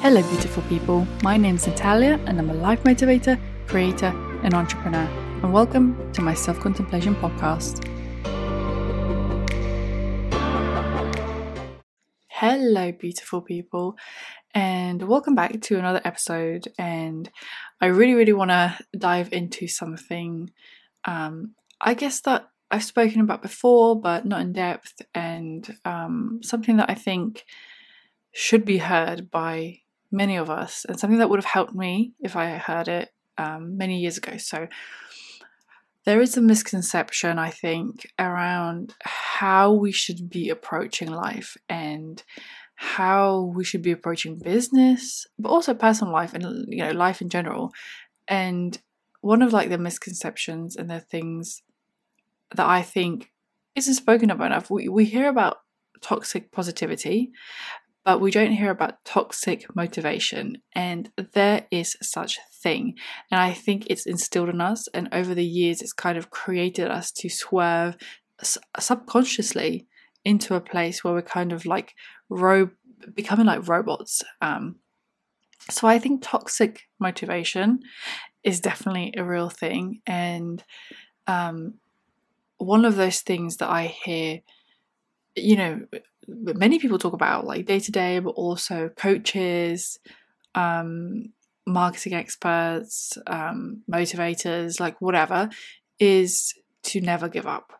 Hello, beautiful people. My name is Natalia, and I'm a life motivator, creator, and entrepreneur. And welcome to my self contemplation podcast. Hello, beautiful people, and welcome back to another episode. And I really, really want to dive into something um, I guess that I've spoken about before, but not in depth, and um, something that I think should be heard by many of us, and something that would have helped me if I heard it um, many years ago. So, there is a misconception, I think, around how we should be approaching life and how we should be approaching business, but also personal life and you know life in general. And one of like the misconceptions and the things that I think isn't spoken about enough. We we hear about toxic positivity, but we don't hear about toxic motivation and there is such thing. And i think it's instilled in us and over the years it's kind of created us to swerve subconsciously into a place where we're kind of like ro- becoming like robots um, so i think toxic motivation is definitely a real thing and um, one of those things that I hear, you know, many people talk about like day to day, but also coaches, um, marketing experts, um, motivators, like whatever, is to never give up.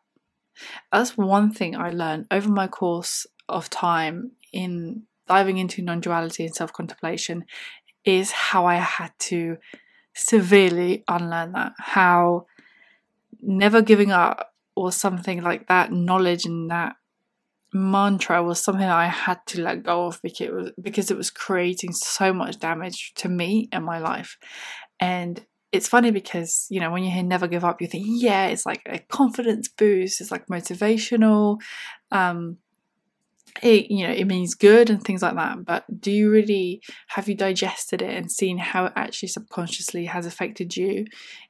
That's one thing I learned over my course of time in diving into non duality and self contemplation is how I had to severely unlearn that. How never giving up or something like that knowledge and that mantra was something I had to let go of because it was because it was creating so much damage to me and my life. And it's funny because you know when you hear never give up, you think yeah, it's like a confidence boost, it's like motivational. Um, it you know it means good and things like that but do you really have you digested it and seen how it actually subconsciously has affected you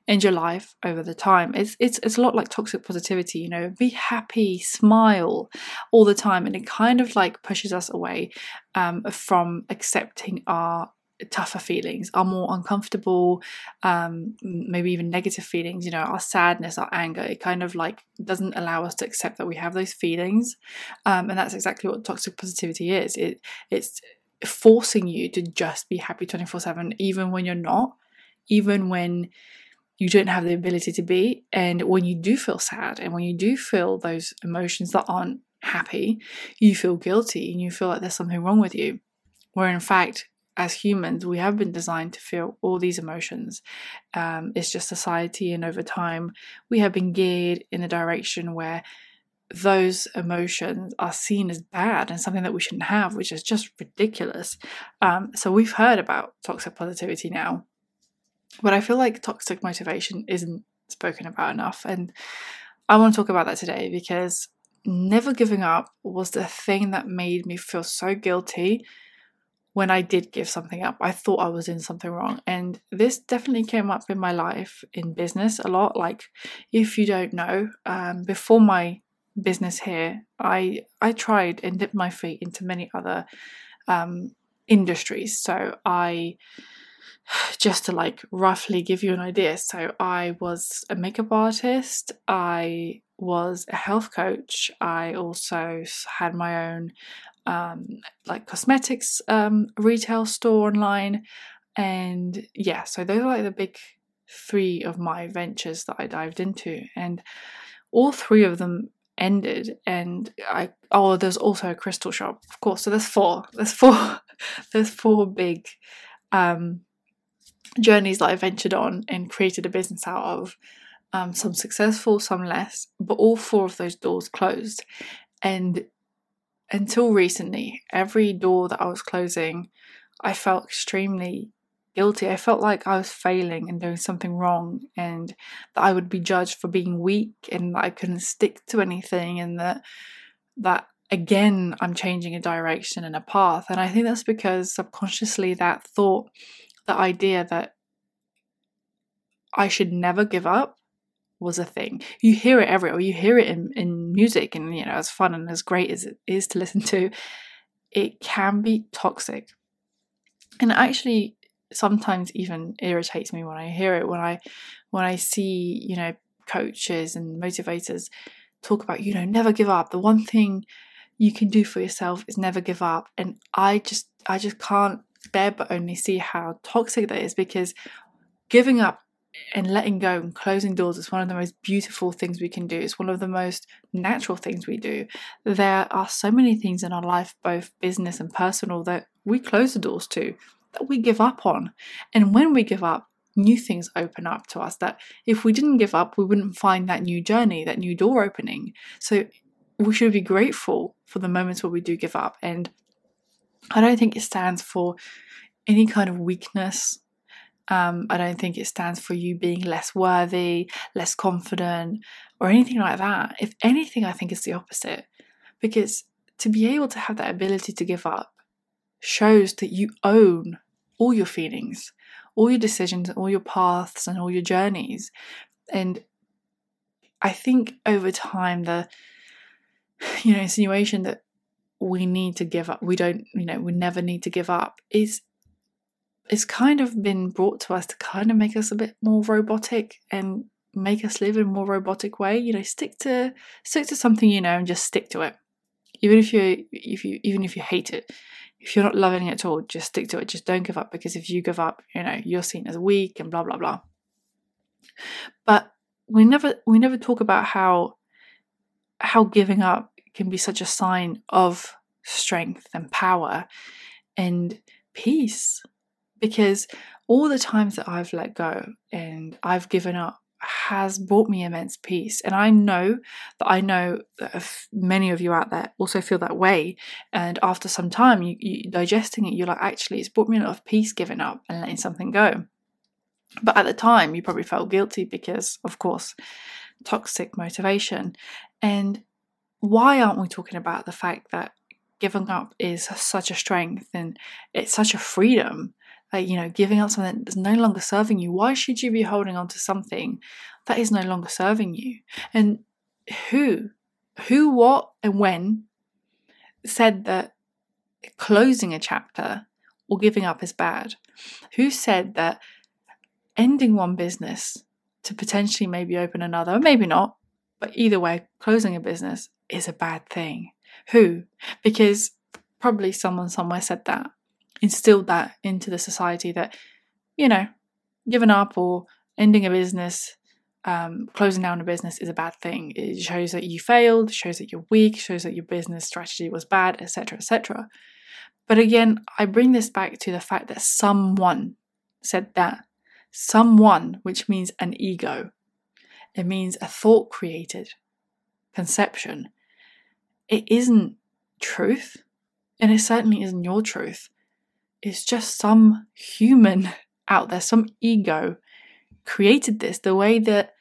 and your life over the time? It's it's it's a lot like toxic positivity you know be happy smile all the time and it kind of like pushes us away um, from accepting our tougher feelings, our more uncomfortable, um, maybe even negative feelings, you know, our sadness, our anger, it kind of like doesn't allow us to accept that we have those feelings. Um, and that's exactly what toxic positivity is. It it's forcing you to just be happy 24-7, even when you're not, even when you don't have the ability to be. And when you do feel sad and when you do feel those emotions that aren't happy, you feel guilty and you feel like there's something wrong with you. Where in fact, as humans, we have been designed to feel all these emotions. Um, it's just society, and over time, we have been geared in a direction where those emotions are seen as bad and something that we shouldn't have, which is just ridiculous. Um, so we've heard about toxic positivity now, but I feel like toxic motivation isn't spoken about enough. And I want to talk about that today because never giving up was the thing that made me feel so guilty when I did give something up, I thought I was doing something wrong. And this definitely came up in my life in business a lot. Like, if you don't know, um, before my business here, I I tried and dipped my feet into many other um, industries. So I just to like roughly give you an idea. So I was a makeup artist. I was a health coach. I also had my own um, like cosmetics um, retail store online. And yeah, so those are like the big three of my ventures that I dived into. And all three of them ended and I oh there's also a crystal shop of course so there's four there's four there's four big um journeys that I ventured on and created a business out of um some successful some less but all four of those doors closed and until recently, every door that I was closing, I felt extremely guilty. I felt like I was failing and doing something wrong, and that I would be judged for being weak, and that I couldn't stick to anything, and that that again I'm changing a direction and a path. And I think that's because subconsciously that thought, the idea that I should never give up was a thing. You hear it everywhere. You hear it in, in music, and you know, as fun and as great as it is to listen to, it can be toxic. and actually sometimes even irritates me when I hear it when I when I see you know coaches and motivators talk about you know never give up the one thing you can do for yourself is never give up and I just I just can't bear but only see how toxic that is because giving up and letting go and closing doors is one of the most beautiful things we can do. It's one of the most natural things we do. There are so many things in our life, both business and personal, that we close the doors to, that we give up on. And when we give up, new things open up to us that if we didn't give up, we wouldn't find that new journey, that new door opening. So we should be grateful for the moments where we do give up. And I don't think it stands for any kind of weakness um, I don't think it stands for you being less worthy, less confident, or anything like that. If anything, I think it's the opposite. Because to be able to have that ability to give up shows that you own all your feelings, all your decisions, all your paths, and all your journeys. And I think over time, the you know insinuation that we need to give up, we don't, you know, we never need to give up is it's kind of been brought to us to kind of make us a bit more robotic and make us live in a more robotic way. You know, stick to stick to something you know and just stick to it. Even if you if you even if you hate it, if you're not loving it at all, just stick to it. Just don't give up because if you give up, you know, you're seen as weak and blah blah blah. But we never we never talk about how how giving up can be such a sign of strength and power and peace because all the times that I've let go and I've given up has brought me immense peace. And I know that I know that many of you out there also feel that way. And after some time, you, you digesting it, you're like, actually, it's brought me a lot of peace giving up and letting something go. But at the time, you probably felt guilty because, of course, toxic motivation. And why aren't we talking about the fact that giving up is such a strength and it's such a freedom? Like you know giving up something that's no longer serving you. Why should you be holding on to something that is no longer serving you? And who who what and when said that closing a chapter or giving up is bad? Who said that ending one business to potentially maybe open another maybe not but either way closing a business is a bad thing? Who? Because probably someone somewhere said that instilled that into the society that, you know, giving up or ending a business, um, closing down a business is a bad thing. It shows that you failed, shows that you're weak, shows that your business strategy was bad, etc., etc. But again, I bring this back to the fact that someone said that. Someone, which means an ego. It means a thought created, conception. It isn't truth, and it certainly isn't your truth. It's just some human out there, some ego created this. The way that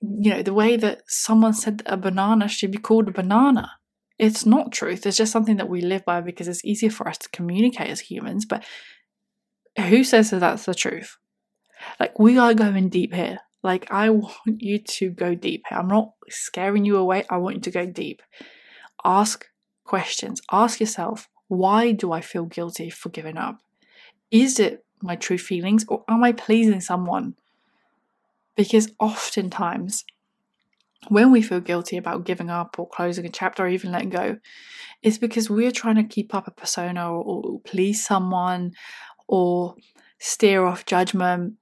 you know the way that someone said that a banana should be called a banana. It's not truth. It's just something that we live by because it's easier for us to communicate as humans but who says that that's the truth? Like we are going deep here. Like i want you to go deep i'm not scaring you away. I want you to go deep. Ask questions. Ask yourself why do I feel guilty for giving up? Is it my true feelings or am I pleasing someone? Because oftentimes, when we feel guilty about giving up or closing a chapter or even letting go, it's because we're trying to keep up a persona or, or please someone or steer off judgment.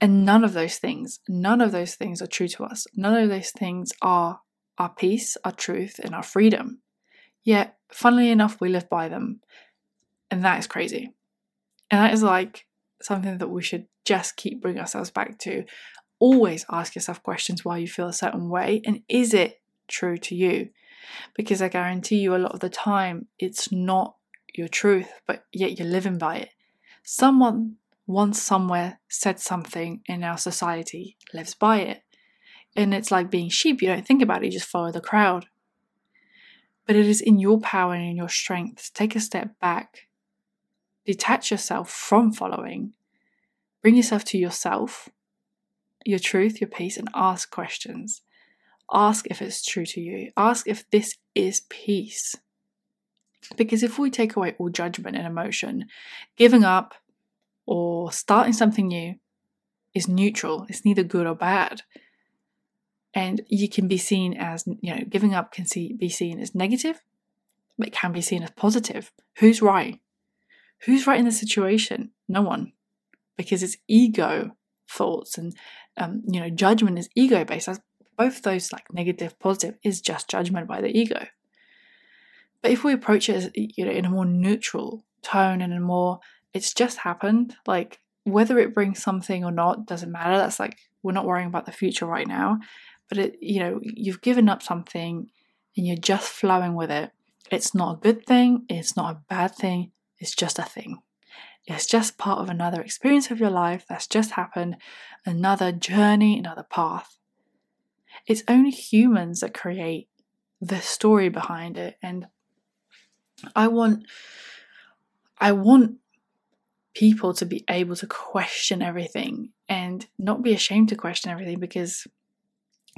And none of those things, none of those things are true to us. None of those things are our peace, our truth, and our freedom. Yet, funnily enough, we live by them. And that is crazy. And that is like something that we should just keep bringing ourselves back to. Always ask yourself questions why you feel a certain way and is it true to you? Because I guarantee you, a lot of the time, it's not your truth, but yet you're living by it. Someone once somewhere said something in our society lives by it. And it's like being sheep, you don't think about it, you just follow the crowd. But it is in your power and in your strength to take a step back, detach yourself from following, bring yourself to yourself, your truth, your peace, and ask questions. Ask if it's true to you. Ask if this is peace. Because if we take away all judgment and emotion, giving up or starting something new is neutral, it's neither good or bad. And you can be seen as, you know, giving up can see, be seen as negative, but can be seen as positive. Who's right? Who's right in the situation? No one. Because it's ego thoughts and, um, you know, judgment is ego based. Both those, like negative, positive, is just judgment by the ego. But if we approach it as, you know, in a more neutral tone and a more, it's just happened, like whether it brings something or not doesn't matter. That's like, we're not worrying about the future right now. But it, you know, you've given up something and you're just flowing with it. It's not a good thing, it's not a bad thing, it's just a thing. It's just part of another experience of your life that's just happened, another journey, another path. It's only humans that create the story behind it and I want I want people to be able to question everything and not be ashamed to question everything because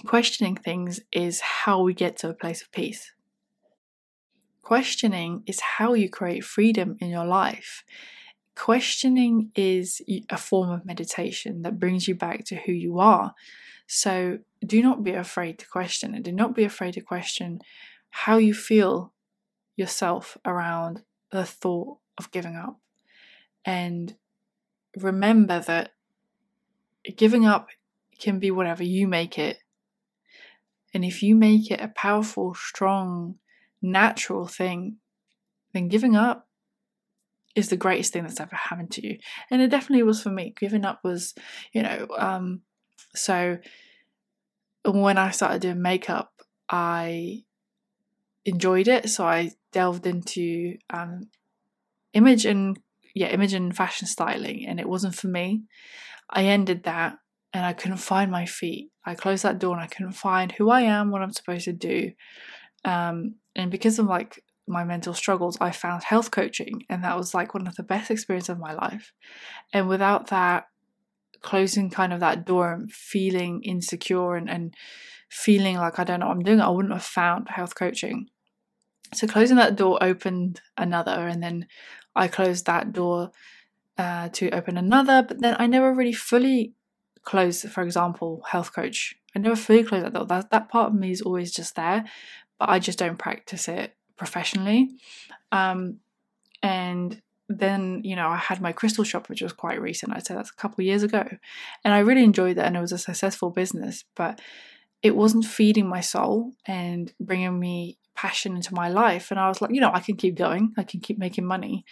questioning things is how we get to a place of peace. Questioning is how you create freedom in your life. Questioning is a form of meditation that brings you back to who you are. So do not be afraid to question and do not be afraid to question how you feel yourself around the thought of giving up. And remember that giving up can be whatever you make it. And if you make it a powerful, strong, natural thing, then giving up is the greatest thing that's ever happened to you. And it definitely was for me. Giving up was, you know, um, so when I started doing makeup, I enjoyed it. So I delved into um, image and yeah, image and fashion styling, and it wasn't for me. I ended that and I couldn't find my feet. I closed that door and I couldn't find who I am, what I'm supposed to do. Um, and because of like my mental struggles, I found health coaching, and that was like one of the best experiences of my life. And without that, closing kind of that door and feeling insecure and, and feeling like I don't know what I'm doing, I wouldn't have found health coaching. So closing that door opened another, and then I closed that door uh, to open another. But then I never really fully closed, for example, health coach. I never fully closed that. That that part of me is always just there, but I just don't practice it professionally. Um, and then you know I had my crystal shop, which was quite recent. I'd say that's a couple of years ago, and I really enjoyed that, and it was a successful business. But it wasn't feeding my soul and bringing me passion into my life. And I was like, you know, I can keep going, I can keep making money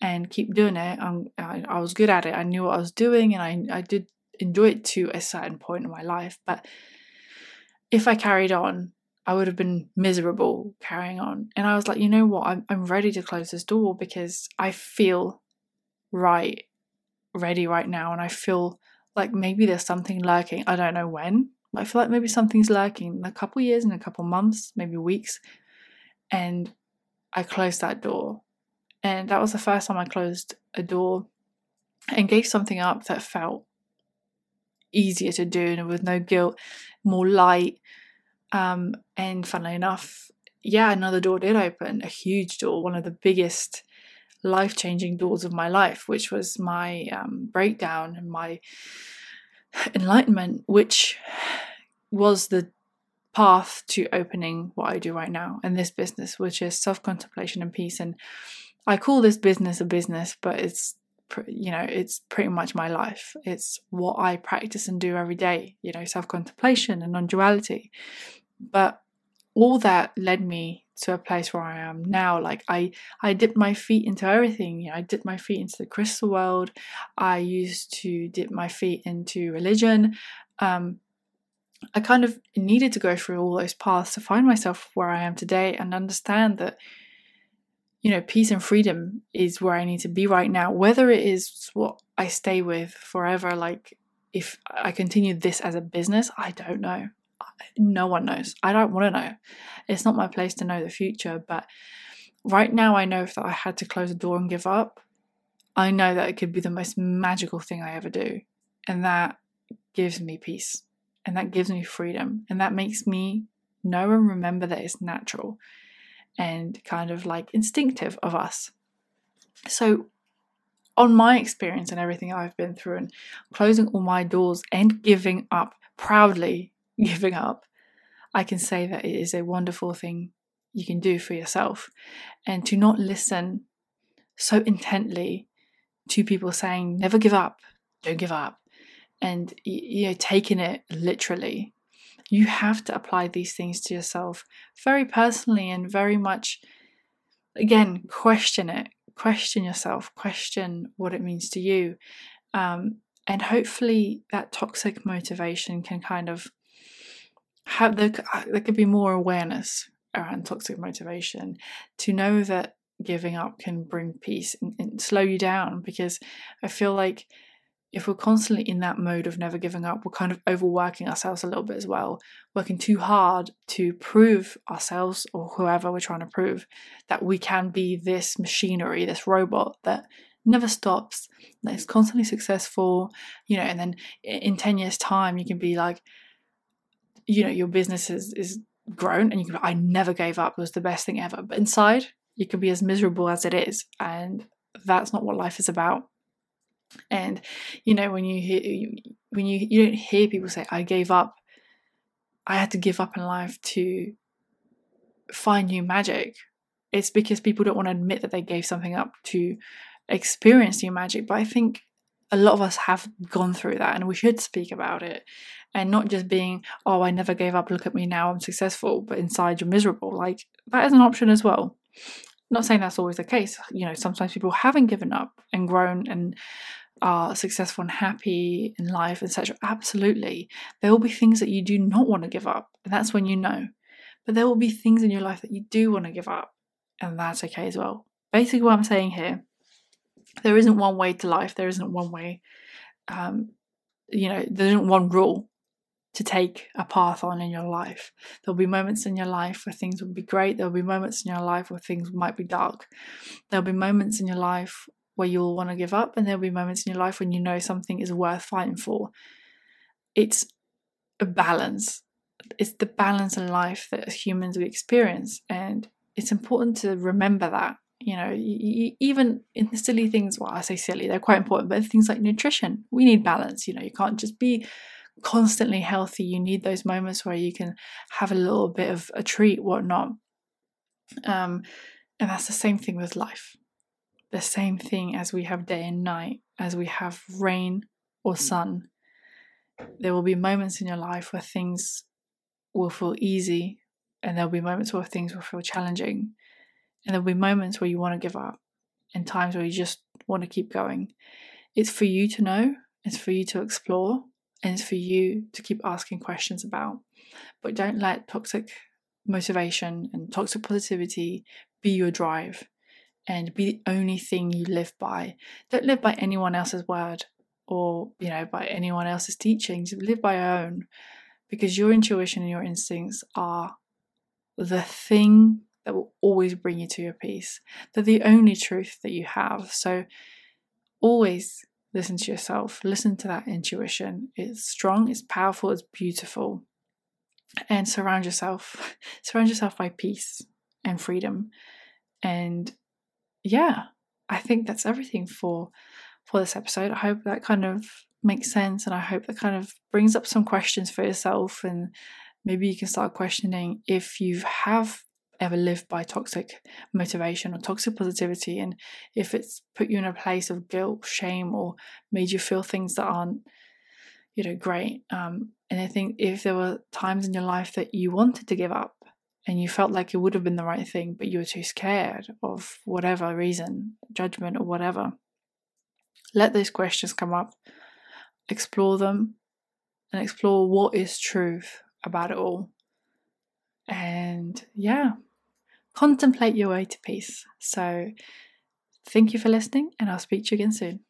and keep doing it. I, I was good at it. I knew what I was doing and I, I did enjoy it to a certain point in my life. But if I carried on, I would have been miserable carrying on. And I was like, you know what? I'm, I'm ready to close this door because I feel right, ready right now. And I feel like maybe there's something lurking. I don't know when. I feel like maybe something's lurking in a couple years, in a couple months, maybe weeks, and I closed that door. And that was the first time I closed a door and gave something up that felt easier to do and with no guilt, more light. Um, and funnily enough, yeah, another door did open, a huge door, one of the biggest life changing doors of my life, which was my um, breakdown and my enlightenment, which was the path to opening what I do right now and this business, which is self contemplation and peace. And I call this business a business, but it's you know it's pretty much my life. It's what i practice and do every day you know self contemplation and non-duality. But all that led me to a place where i am now. Like i i dipped my feet into everything you know i dipped my feet into the crystal world. I used to dip my feet into religion. Um I kind of needed to go through all those paths to find myself where I am today and understand that, you know, peace and freedom is where I need to be right now. Whether it is what I stay with forever, like if I continue this as a business, I don't know. No one knows. I don't want to know. It's not my place to know the future. But right now, I know if I had to close the door and give up, I know that it could be the most magical thing I ever do. And that gives me peace and that gives me freedom and that makes me know and remember that it's natural and kind of like instinctive of us. So, on my experience and everything I've been through, and closing all my doors and giving up, proudly giving up, I can say that it is a wonderful thing you can do for yourself. And to not listen so intently to people saying, never give up, don't give up, and you know, taking it literally. You have to apply these things to yourself very personally and very much, again, question it, question yourself, question what it means to you. Um, and hopefully that toxic motivation can kind of have there, uh, there could be more awareness around toxic motivation to know that giving up can bring peace and, and slow you down because I feel like if we're constantly in that mode of never giving up, we're kind of overworking ourselves a little bit as well, working too hard to prove ourselves or whoever we're trying to prove that we can be this machinery, this robot that never stops, that is constantly successful, you know, and then in 10 years' time, you can be like, you know, your business is, is grown and you can be, I never gave up, it was the best thing ever. But inside, you can be as miserable as it is. And that's not what life is about and you know when you hear when you you don't hear people say I gave up. I had to give up in life to find new magic it's because people don't want to admit that they gave something up to experience new magic but I think a lot of us have gone through that and we should speak about it and not just being oh I never gave up look at me now I'm successful but inside you're miserable like that is an option as well not saying that's always the case. You know, sometimes people haven't given up and grown and are successful and happy in life, etc. Absolutely. There will be things that you do not want to give up, and that's when you know. But there will be things in your life that you do want to give up, and that's okay as well. Basically, what I'm saying here, there isn't one way to life. There isn't one way. Um, you know, there isn't one rule to take a path on in your life. There'll be moments in your life where things will be great. There'll be moments in your life where things might be dark. There'll be moments in your life where you'll want to give up, and there'll be moments in your life when you know something is worth fighting for. It's a balance. It's the balance in life that as humans we experience, and it's important to remember that. You know, even in the silly things, well, I say silly, they're quite important, but things like nutrition, we need balance. You know, you can't just be constantly healthy, you need those moments where you can have a little bit of a treat, whatnot. Um, and that's the same thing with life. The same thing as we have day and night, as we have rain or sun. There will be moments in your life where things will feel easy, and there'll be moments where things will feel challenging. And there'll be moments where you want to give up, and times where you just want to keep going. It's for you to know, it's for you to explore, and it's for you to keep asking questions about. But don't let toxic motivation and toxic positivity be your drive and be the only thing you live by. Don't live by anyone else's word or, you know, by anyone else's teachings. Live by your own because your intuition and your instincts are the thing that will always bring you to your peace. They're the only truth that you have. So always listen to yourself, listen to that intuition. It's strong, it's powerful, it's beautiful. And surround yourself, surround yourself by peace and freedom. And yeah, I think that's everything for for this episode. I hope that kind of makes sense and I hope that kind of brings up some questions for yourself and maybe you can start questioning if you have ever lived by toxic motivation or toxic positivity. And if it's put you in a place of guilt shame or made you feel things that aren't you know great um, and i think if there were times in your life that you wanted to give up and you felt like it would have been the right thing but you were too scared of whatever reason judgment or whatever let those questions come up. Explore them and explore what is truth about it all. And yeah contemplate your way to peace. So, thank you for listening, and I'll speak to you again soon.